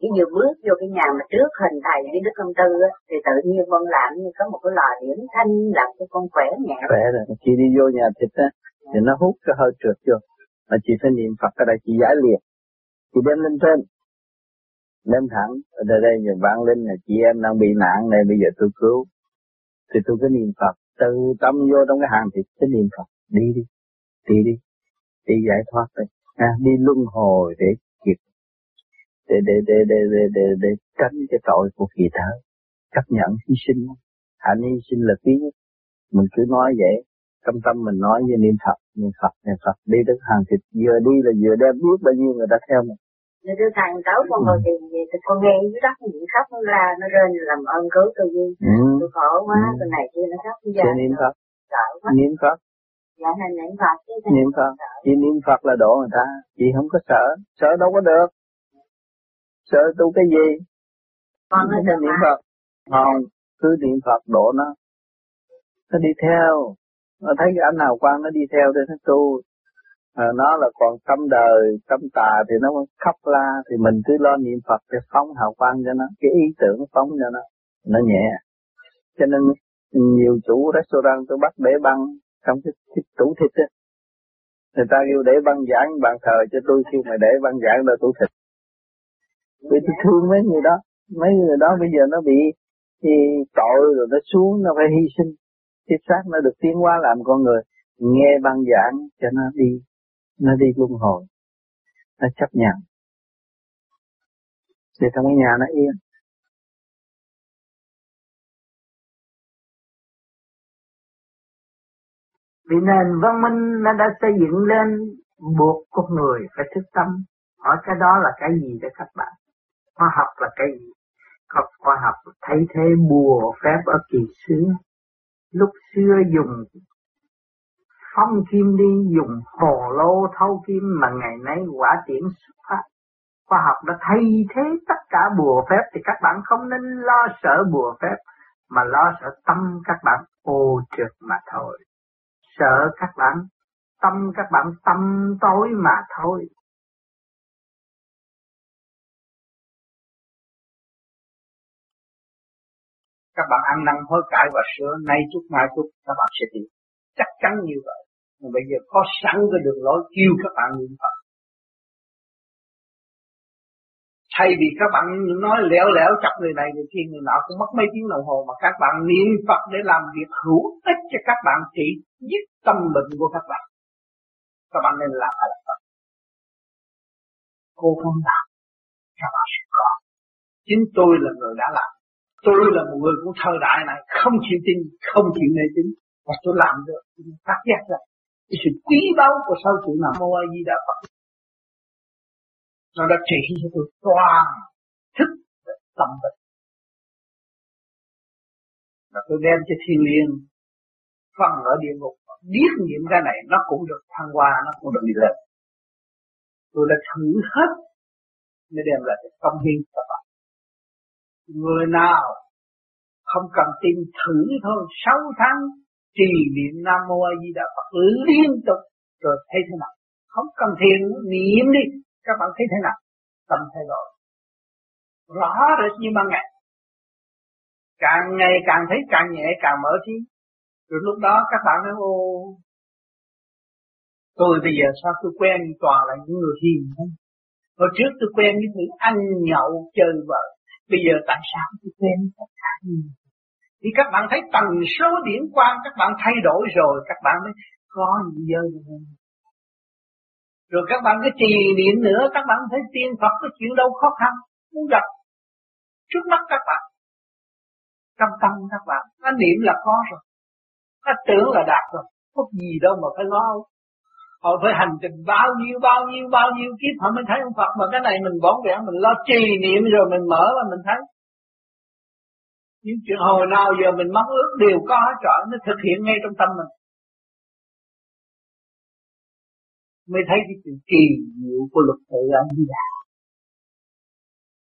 cái vừa bước vô cái nhà mà trước hình thầy với đức công tư á, thì tự nhiên con làm như có một cái lò điểm thanh làm cho con khỏe nhẹ. Khỏe rồi khi đi vô nhà thịt á thì nó hút cái hơi trượt vô. Mà chị phải niệm Phật ở đây chị giải liệt. Chị đem lên trên. Đem thẳng ở đây đây giờ vang linh là chị em đang bị nạn này bây giờ tôi cứu. Thì tôi cứ niệm Phật từ tâm vô trong cái hàng thịt cái niệm Phật. Đi đi đi đi. Đi giải thoát đi à, đi luân hồi để kịp để để để để để để, để tránh cái tội của kỳ thở chấp nhận hy sinh. Hạnh hy sinh là quý nhất. Mình cứ nói vậy. Trong tâm mình nói với niệm Phật niệm Phật niệm Phật. Đi đến hàng thịt vừa đi là vừa đem biết bao nhiêu người ta theo mình. Nếu đưa thằng cháu con ngồi thì, thì con nghe dưới đất những khóc nó ra nó rên làm ơn cứu tôi đi ừ. tôi khổ quá ừ. này kia nó khóc. Bây giờ niệm Phật. niệm Phật dạ là niệm Phật chứ niệm Phật. chỉ niệm Phật là độ người ta. Chị không có sợ. Sợ đâu có được. Sợ tu cái gì? Con nó được niệm Phật. Không cứ niệm Phật độ nó. Nó đi theo. Nó thấy cái anh nào quan nó đi theo để nó tu. À, nó là còn tâm đời tâm tà thì nó khóc la. Thì mình cứ lo niệm Phật để phóng hào quang cho nó cái ý tưởng phóng cho nó. Nó nhẹ. Cho nên nhiều chủ restaurant tôi bắt để băng trong cái, thích tủ thịt á. Người ta kêu để băng giảng bàn thờ cho tôi khi mà để băng giảng là tủ thịt. Vì tôi thương mấy người đó. Mấy người đó bây giờ nó bị thì tội rồi nó xuống nó phải hy sinh. Cái xác nó được tiến hóa làm con người. Nghe băng giảng cho nó đi nó đi luân hồi. Nó chấp nhận. Để trong cái nhà nó yên. Vì nền văn minh nó đã xây dựng lên buộc con người phải thức tâm. Hỏi cái đó là cái gì để các bạn? Khoa học là cái gì? Học khoa học thay thế bùa phép ở kỳ xưa. Lúc xưa dùng phong kim đi, dùng hồ lô thâu kim mà ngày nay quả tiễn xuất phát. Khoa học đã thay thế tất cả bùa phép thì các bạn không nên lo sợ bùa phép mà lo sợ tâm các bạn ô trượt mà thôi sợ các bạn, tâm các bạn tâm tối mà thôi. Các bạn ăn năn hối cải và sửa nay chút mai chút, các bạn sẽ đi chắc chắn như vậy. Nhưng bây giờ có sẵn cái đường lối kêu các bạn niệm Phật. Thay vì các bạn nói lẻo lẻo chọc người này người kia người nọ cũng mất mấy tiếng đồng hồ, mà các bạn niệm Phật để làm việc hữu ích cho các bạn trị dứt tâm bệnh của các bạn. Các bạn nên làm lại Phật. Cô không làm, các bạn sẽ có. Chính tôi là người đã làm. Tôi là một người của thời đại này, không chịu tin, không chịu mê tín. Và tôi làm được phát giác ra. Cái sự quý báu của sau sự nam mô a di đà phật nó đã trị cho tôi toàn thức tâm bệnh và tôi đem cho thiên liên phân ở địa ngục biết những cái này, nó cũng được thăng hoa, nó cũng được đi lên. Tôi đã thử hết mới đem lại cái công hiến cho bạn người nào không cần tin thử thôi, sáu tháng trì niệm nam mô a di đà phật liên tục, rồi thấy thế nào? Không cần thiền, niệm đi các bạn thấy thế nào? Tâm thay đổi. Rõ rệt như ban ngày. Càng ngày càng thấy càng nhẹ, càng mở trí. Rồi lúc đó các bạn nói, ô, tôi bây giờ sao tôi quen toàn là những người hiền không hồi trước tôi quen với những ăn nhậu chơi vợ. Bây giờ tại sao tôi quen tất cả thì các bạn thấy tần số điển quan các bạn thay đổi rồi, các bạn mới có những giờ rồi các bạn cái trì niệm nữa, các bạn thấy tiên Phật cái chuyện đâu khó khăn, muốn gặp trước mắt các bạn. Trong tâm các bạn, nó niệm là có rồi, nó tưởng là đạt rồi có gì đâu mà phải lo. Họ phải hành trình bao nhiêu bao nhiêu bao nhiêu kiếp họ mới thấy ông Phật, mà cái này mình bổn vẹn mình lo trì niệm rồi mình mở và mình thấy. Những chuyện hồi nào giờ mình mong ước đều có hết trọi nó thực hiện ngay trong tâm mình. Mới thấy cái sự kỳ diệu của luật tự ở như là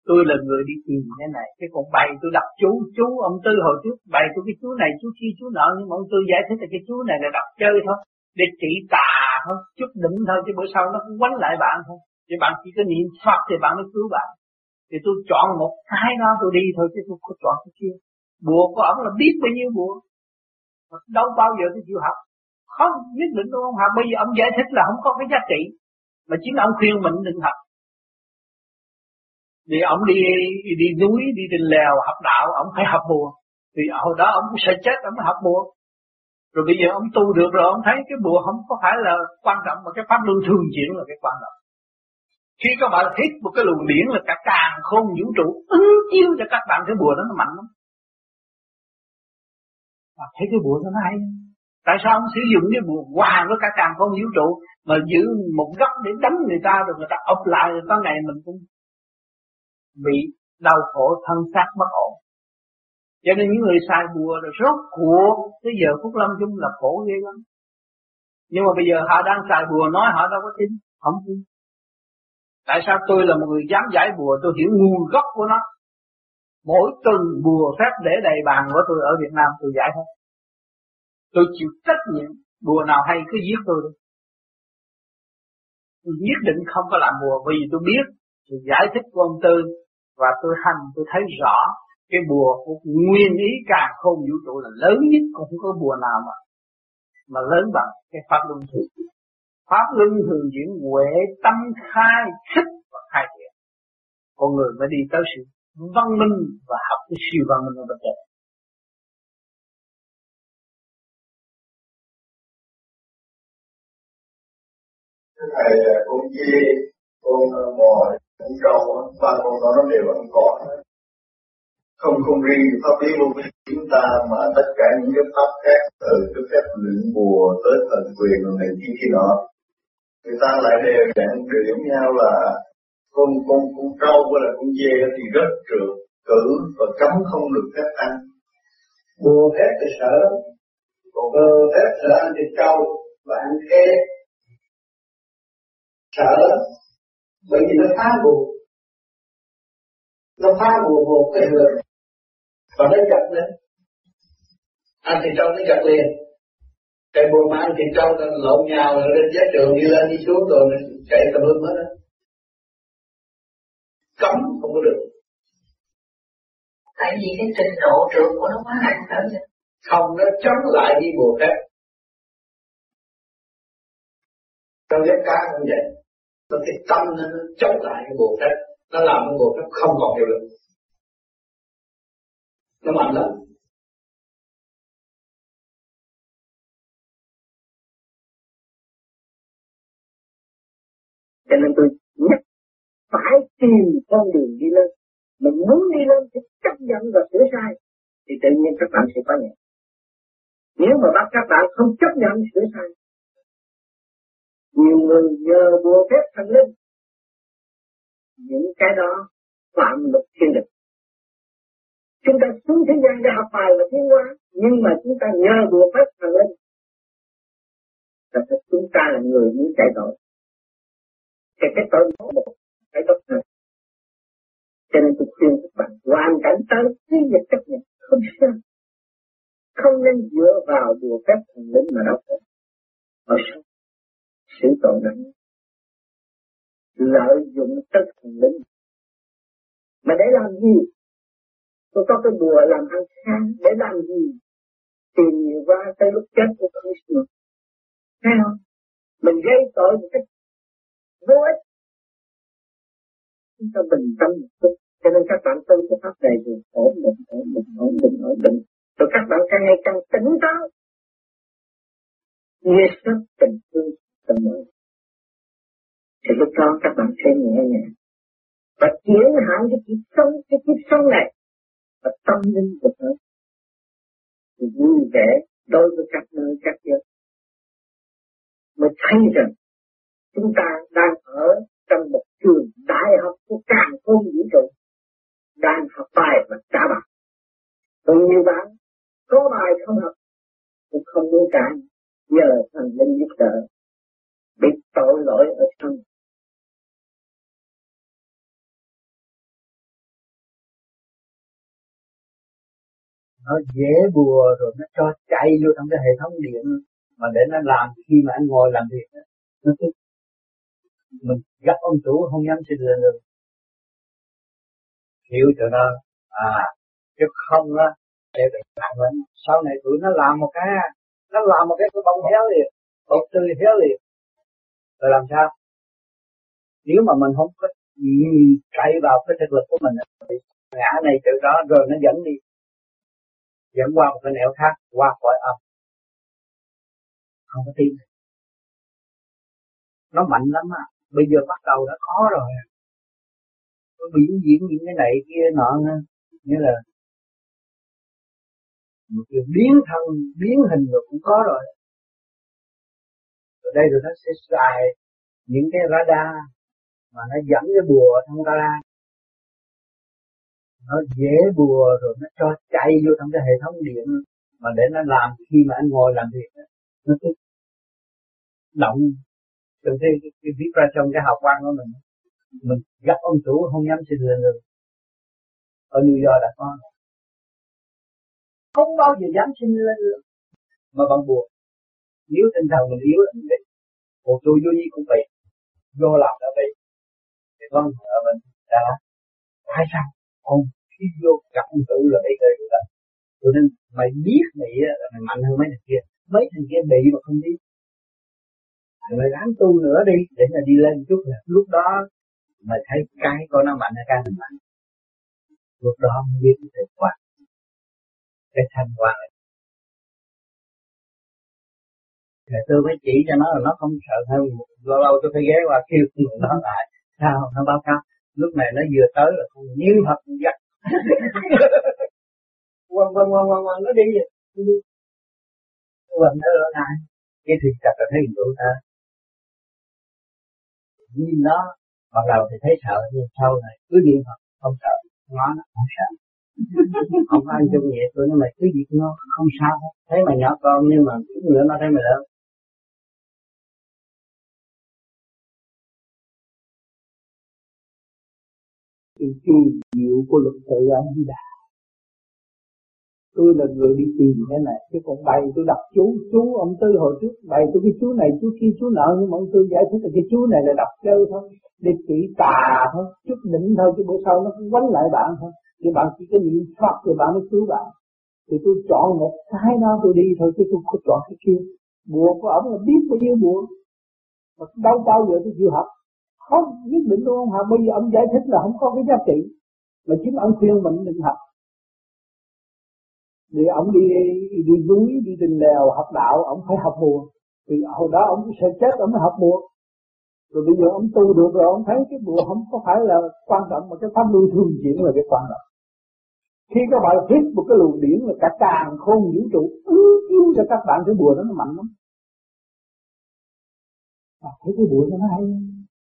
tôi là người đi tìm cái này, cái còn bày tôi đọc chú chú ông tư hồi trước bày tôi cái chú này, chú kia chú nọ, nhưng mà ông tư giải thích là cái chú này là đọc chơi thôi, để trị tà thôi, chút đỉnh thôi, chứ bữa sau nó cũng quánh lại bạn thôi. Thì bạn chỉ có niệm Phật thì bạn mới cứu bạn. Thì tôi chọn một cái đó tôi đi thôi, chứ tôi không chọn cái kia. Bùa của ông là biết bao nhiêu bùa đâu bao giờ tôi chịu học không nhất định tôi không? Học bây giờ ông giải thích là không có cái giá trị, mà chính ông khuyên mình đừng học. Vì ông đi đi núi, đi trên lèo học đạo, ông phải học bùa. Vì hồi đó ông cũng sẽ chết, ông mới học bùa. Rồi bây giờ ông tu được rồi, ông thấy cái bùa không có phải là quan trọng, mà cái pháp luân thường chuyển là cái quan trọng. Khi các bạn hít một cái luồng điển là cả càng không vũ trụ ứng chiếu cho các bạn, cái bùa đó nó mạnh lắm. Và thấy cái bùa nó hay tại sao ông sử dụng cái bùa hòa với cả càng không vũ trụ mà giữ một góc để đánh người ta rồi người ta ập lại rồi có ngày mình cũng bị đau khổ, thân xác bất ổn. Cho nên những người xài bùa rồi rốt cuộc tới giờ phút lâm chung là khổ ghê lắm. Nhưng mà bây giờ họ đang xài bùa nói họ đâu có tin, không tin. Tại sao tôi là một người dám giải bùa, tôi hiểu nguồn gốc của nó. Mỗi tuần bùa phép để đầy bàn của tôi ở Việt Nam tôi giải hết tôi chịu trách nhiệm bùa nào hay cứ giết tôi đi. Tôi nhất định không có làm bùa vì tôi biết tôi giải thích của ông Tư và tôi hành, tôi thấy rõ cái bùa của nguyên ý càng không vũ trụ là lớn nhất, cũng không có bùa nào mà mà lớn bằng cái pháp luân thường. Chuyển pháp luân thường chuyển huệ tâm khai thích và khai thiện. Con người mới đi tới sự văn minh và học cái siêu văn minh ở bên trên. Thầy con dê con mò con trâu ba con đó nó đều ăn cỏ. Không không riêng pháp lý vô vi chúng ta mà tất cả những cái pháp khác từ cái phép luyện bùa tới thần quyền này kia kia nọ. Người ta lại đều đặn điểm nhau là con con con trâu hay là con dê thì rất trượt cử và cấm không được phép ăn. Bùa phép thì sợ còn cơ phép sợ ăn thịt trâu và ăn khế sợ bởi vì nó phá bùa nó phá bùa một cái người. Và nó chặt lên. Ăn thịt trâu nó chặt liền. Cái bùa mà ăn thịt trâu nó lộn nhào rồi lên giá trường đi lên đi xuống rồi nó chạy tầm lum hết á cấm không có được. Tại vì cái trình độ trượt của nó quá nặng phải không không nó chống lại đi bùa phép trong ghép cá cũng vậy nó cái tâm nó chống lại cái bồ phép nó làm cái bồ phép không còn hiệu lực. Nó mạnh lắm. Cho nên tôi nhất phải tìm con đường đi lên. Mình muốn đi lên thì chấp nhận và sửa sai. Thì tự nhiên các bạn sẽ có nhẹ. Nếu mà bắt các bạn không chấp nhận sửa sai nhiều người nhờ bùa phép thần linh. Những cái đó phạm luật thiên địch chúng ta xuống thế gian để học bài và tiến hóa nhưng mà chúng ta nhờ bùa phép thần linh. Là chúng ta là người muốn chạy tội. Thì cái tội đó một phải tốt hơn cho nên tôi khuyên các bạn hoàn cảnh tới khi việc chấp nhận không sao. Không nên dựa vào bùa phép thần linh mà đâu có sao sự tội lỗi lợi dụng tất thần linh. Mà để làm gì? Tôi có cái bùa làm ăn khang để làm gì? Tìm nhiều qua tới lúc chết của không được thấy không? Mình gây tội một cách vô ích. Chúng ta bình tâm một chút. Cho nên các bạn tu cái pháp này thì ổn định ổn định ổn định ổn định rồi các bạn càng ngày càng tỉnh táo. Như sức tình thương tình mới thì lúc đó các bạn sẽ nhẹ nhàng. Và chuyển hạn cái kiếp sống, cái kiếp sống này và tâm linh của nó. Thì vui vẻ đối với các nơi, các giới mới thấy rằng chúng ta đang ở trong một trường đại học của càng khôn vũ trụ, đang học bài và trả bài. Còn nhiều bạn, có bài không học cũng không muốn cả nhờ thần linh giúp đỡ bị tội lỗi ở trong. Nó dễ bùa rồi, nó cho chạy vô trong cái hệ thống điện mà để nó làm khi mà anh ngồi làm việc nó cứ mình gặp ông chủ không dám xin lên được. Hiểu cho nó à chứ không á, để bị nặng lên sau này tụi nó làm một cái nó làm một cái cái bông héo liền bông tươi héo liền rồi làm sao? Nếu mà mình không có cậy vào cái thực lực của mình, thì ngã này chỗ đó rồi nó dẫn đi. Dẫn qua một cái nẻo khác, qua khỏi âm. Không có tin. Nó mạnh lắm à bây giờ bắt đầu đã khó rồi. Nó biểu diễn những cái này kia, nọ như là một biến thân, biến hình rồi cũng có rồi ở đây rồi nó sẽ xài những cái radar mà nó dẫn cái bùa trong radar. Nó dễ bùa rồi nó cho chạy vô trong cái hệ thống điện mà để nó làm khi mà anh ngồi làm việc nó cứ động từ khi cái, cái viết ra trong cái hào quang của mình. Mình gặp ông chủ không dám xin lên được. Ở New York đã có. Không bao giờ dám xin lên được. Mà bằng buộc nếu tinh thần mình yếu là mình bị một tôi vô nhi cũng bị vô làm đã bị thì con ở mình đã tại sao? Con khi vô gặp ông tử là bị cái đó cho nên mày biết mày là mày mạnh hơn mấy thằng kia. Mấy thằng kia bị mà không biết. Mày ráng tu nữa đi, để mà đi lên chút là lúc đó, mày thấy cái của nó mạnh hay cái mình mạnh. Lúc đó mới biết cái quả. Cái thành quả là thì tôi mới chỉ cho nó là nó không sợ hơn lâu lâu tôi phải ghé qua kêu <laughs> nó lại. Sao? Nó báo cáo. Lúc này nó vừa tới là con nhiễm thật giặc. <laughs> Quăng quăng quăng quăng quăng, nó đi vậy. Quăng nó ở lại. Cái thì chặt là thấy tụi ta. Nhìn nó ban đầu thì thấy sợ, nhưng sau này cứ niệm Phật không sợ. Nó nó không sợ. Không ăn chung vậy, tôi nói, mày cứ việc nó không sao thấy mày nhỏ con, nhưng mà nữa, nó thấy mày lớn. Sự kỳ diệu của luật tự ông Di Đà. Tôi là người đi tìm cái này, chứ còn bày tôi đọc chú chú, ông tư hồi trước bày tôi cái chú này, chú kia, chú nợ nhưng mà ông tư giải thích là cái chú này là đọc chơi thôi, để chỉ tà thôi, chút đỉnh thôi, chứ bữa sau nó cũng quánh lại bạn thôi. Thì bạn chỉ có niệm phật thì bạn mới cứu bạn. Thì tôi chọn một cái đó tôi đi thôi, chứ tôi không chọn cái kia. Bùa của ông là biết bao nhiêu bùa, mà đâu bao giờ tôi chịu học không nhất định luôn hả bây giờ ông giải thích là không có cái giá trị. Mà chính ông khuyên mình đừng học. Vì ông đi đi núi đi đình lèo học đạo ông phải học buồn thì hồi đó ông sẽ chết ông mới học buồn rồi bây giờ ông tu được rồi ông thấy cái buồn không có phải là quan trọng mà cái pháp lưu thường chuyển là cái quan trọng. Khi các bạn viết một cái luồng điển là cả càng khôn vũ trụ ứng chiếu cho các bạn cái bùa đó nó mạnh lắm. À, thấy cái bùa nó hay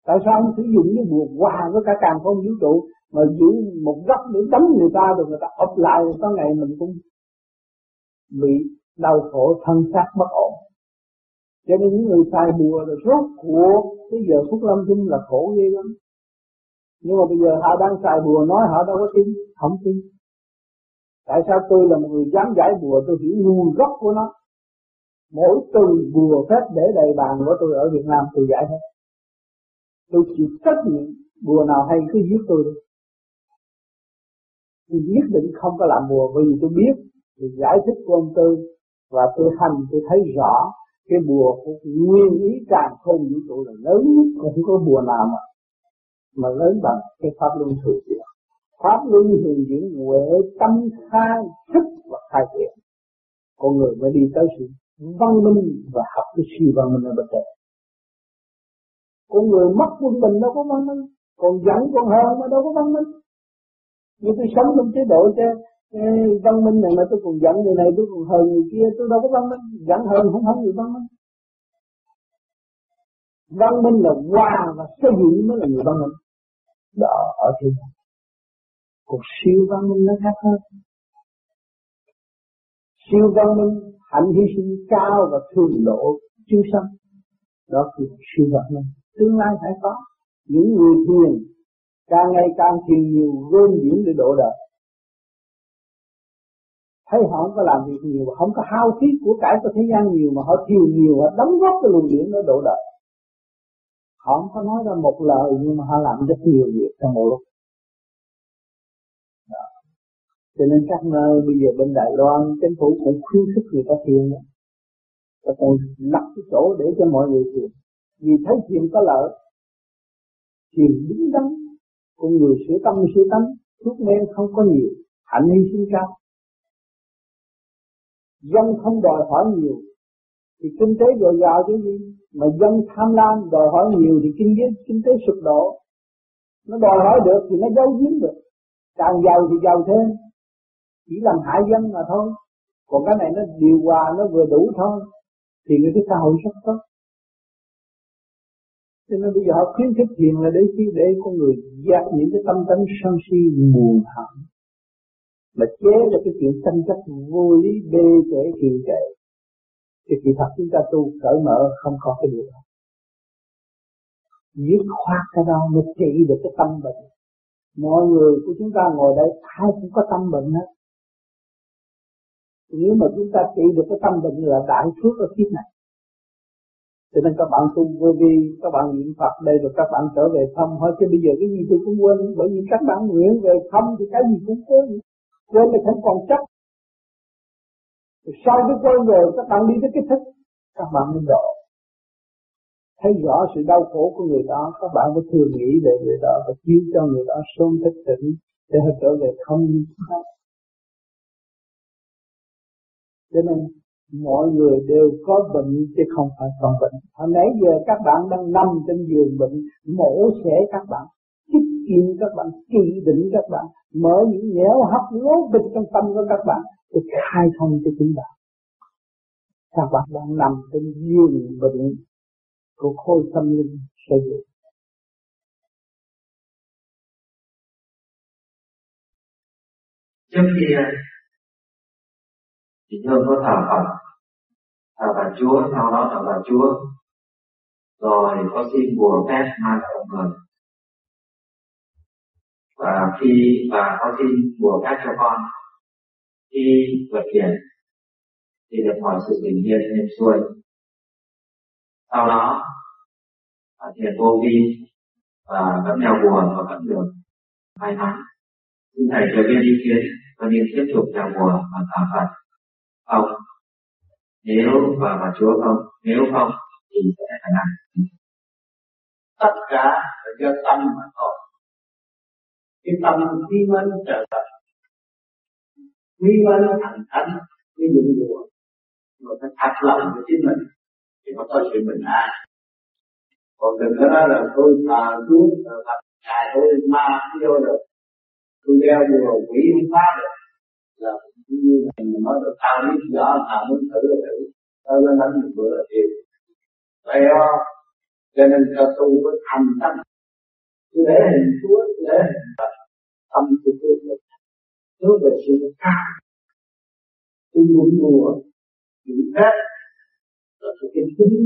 tại sao ông sử dụng cái bùa hòa với cả càng không vũ trụ mà giữ một góc để đánh người ta rồi người ta ập lại, có ngày mình cũng bị đau khổ, thân xác bất ổn. Cho nên những người xài bùa rồi rốt cuộc cái giờ phút lâm chung là khổ ghê lắm. Nhưng mà bây giờ họ đang xài bùa nói họ đâu có tin, không tin. Tại sao tôi là một người dám giải bùa, tôi hiểu nguồn gốc của nó. Mỗi từ bùa phép để đầy bàn của tôi ở Việt Nam tôi giải hết tôi chịu trách nhiệm bùa nào hay cứ giết tôi đi. Tôi nhất định không có làm bùa vì tôi biết thì giải thích của ông tư, và tôi hành, tôi thấy rõ cái bùa của nguyên ý càng không vũ trụ là lớn nhất, không có bùa nào mà mà lớn bằng cái pháp luân thường chuyển. Pháp luân thường chuyển huệ tâm khai thức và khai triển con người mới đi tới sự văn minh và học cái siêu văn minh ở bên trên con người mất quân bình đâu có văn minh. Còn giận, còn hơn mà đâu có văn minh. Như tôi sống trong chế độ cho ờ, văn minh này mà tôi còn giận người này, tôi còn hờn người kia, tôi đâu có văn minh. Giận, hờn không phải người văn minh. Văn minh là qua và xây dựng mới là người văn minh. Đó, ở thiên đàng cuộc siêu văn minh nó khác hơn. Siêu văn minh hạnh hy sinh cao và thương độ chúng sanh. Đó là siêu văn minh tương lai phải có. Những người thiền càng ngày càng thiền nhiều gom diễn để độ đời. Thấy họ không có làm việc nhiều, không có hao phí của cải của thế gian nhiều mà họ thiền nhiều, họ đóng góp cái luồng điển nó độ đời. Họ không có nói ra một lời nhưng mà họ làm rất nhiều việc trong một lúc. Đó. cho nên các nơi bây giờ bên Đài Loan, chính phủ cũng khuyến khích người ta thiền đó. và còn lập cái chỗ để cho mọi người thiền vì thấy chuyện có lợi, chuyện đúng đắn con người sửa tâm, sửa tánh, thuốc men không có nhiều, hạnh hy sinh cao. Dân không đòi hỏi nhiều, thì kinh tế dồi dào chứ gì. Mà dân tham lam, đòi hỏi nhiều thì kinh tế kinh tế sụp đổ. Nó đòi hỏi được thì nó giấu giếm được. Càng giàu thì giàu thêm. Chỉ làm hại dân mà thôi. Còn cái này nó điều hòa, nó vừa đủ thôi, thì người cái xã hội rất tốt cho nên bây giờ họ khuyến khích thiền là để khi để con người dẹp những cái tâm tánh sân si buồn hận mà chế ra cái chuyện tranh chấp vô lý, bê trễ kỳ trệ, thì kỳ thật chúng ta tu cởi mở không có cái điều đó. Dứt khoát cái đó mới trị được cái tâm bệnh. Mọi người của chúng ta ngồi đây, ai cũng có tâm bệnh hết. Nếu mà chúng ta trị được cái tâm bệnh là đại phước ở kiếp này cho nên các bạn tu vô vi, các bạn niệm phật đây rồi các bạn trở về thăm. Hỏi chứ bây giờ cái gì tôi cũng quên, bởi vì các bạn nguyện về thăm thì cái gì cũng quên. Quên thì không còn chấp sau cái quên rồi, các bạn đi tới cái thức, các bạn mới độ thấy rõ sự đau khổ của người đó, các bạn mới thường nghĩ về người đó và chiếu cho người đó sớm thức tỉnh để họ trở về không cho nên mọi người đều có bệnh chứ không phải không bệnh. Hồi nãy giờ các bạn đang nằm trên giường bệnh, mổ xẻ các bạn, chích kim các bạn, trị định các bạn, mở những nẻo hấp lố bịch trong tâm của các bạn để khai thông cho chính bạn. Các bạn đang nằm trên giường bệnh của khối tâm linh xây dựng. Trước kia thì thường có thờ Phật. Thờ bà Chúa, sau đó thờ bà Chúa. Rồi có xin bùa phép mang cộng người. Và khi bà có xin bùa phép cho con. Khi vượt biển, thì được mọi sự bình yên êm xuôi. Sau đó thiền vô vi và vẫn đeo bùa và vẫn được may mắn. Xin thầy cho biết ý kiến và nên tiếp tục đeo bùa và thờ Phật? Không? Nếu và mà chúa không, nếu không thì sẽ là làm tất cả là do tâm mà thôi. Cái tâm khi mến trở lại khi mến thành thánh cái dụng đùa mà phải thật lòng với chính mình, thì mới có sự bình an. Còn đừng có nói là tôi thờ chúa, thờ phật, ngài tôi ma vô được. Tôi đeo bùa quỷ không phá được. Dạ, là như mình nói là tao biết rõ tao muốn thử là thử. Tao lên đánh một bữa thì chịu vậy đó, cho nên cho tu có thành tâm. Cứ để hình chúa, cứ để hình phật, tâm của tu là hướng về sự cao tu muốn mùa những phép là tôi cái tính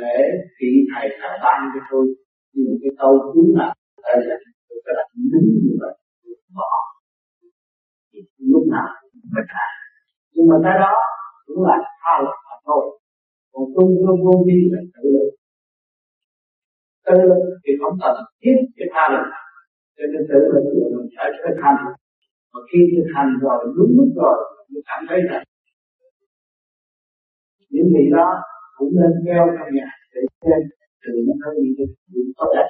để vị thầy thầy ban cho tôi. Nhưng cái câu cứu là đây là tôi phải đặt đứng như vậy. Bỏ lúc nào mình làm nhưng mà cái đó cũng là thao mà thôi. Còn tu vô vô vi là tự lực. Tự lực thì không cần thiết cái tha lực. Cho nên tự lực là mình phải thực hành mà khi thực hành rồi, đúng lúc rồi, mình cảm thấy là những gì đó cũng nên theo trong nhà để xem từ nó có những cái điểm tốt đẹp.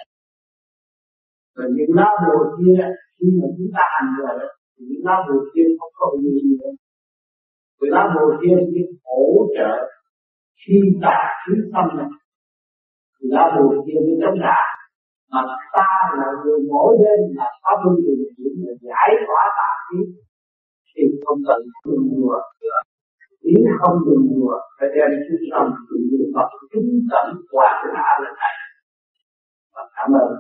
Và những lá bùa kia, khi mà chúng ta hành rồi những lá bùa kia không có gì nữa vì lá bùa kia chỉ hỗ trợ khi tà khí tâm này. Thì lá bùa kia mới chống trả mà ta là người mỗi đêm là pháp luân thường chuyển là giải tỏa tà khí. Thì không cần dùng mùa. Nếu không dùng mùa, phải đem chú tâm tự nhiên Phật chúng tận hoàn hạ lên này. Và cảm ơn.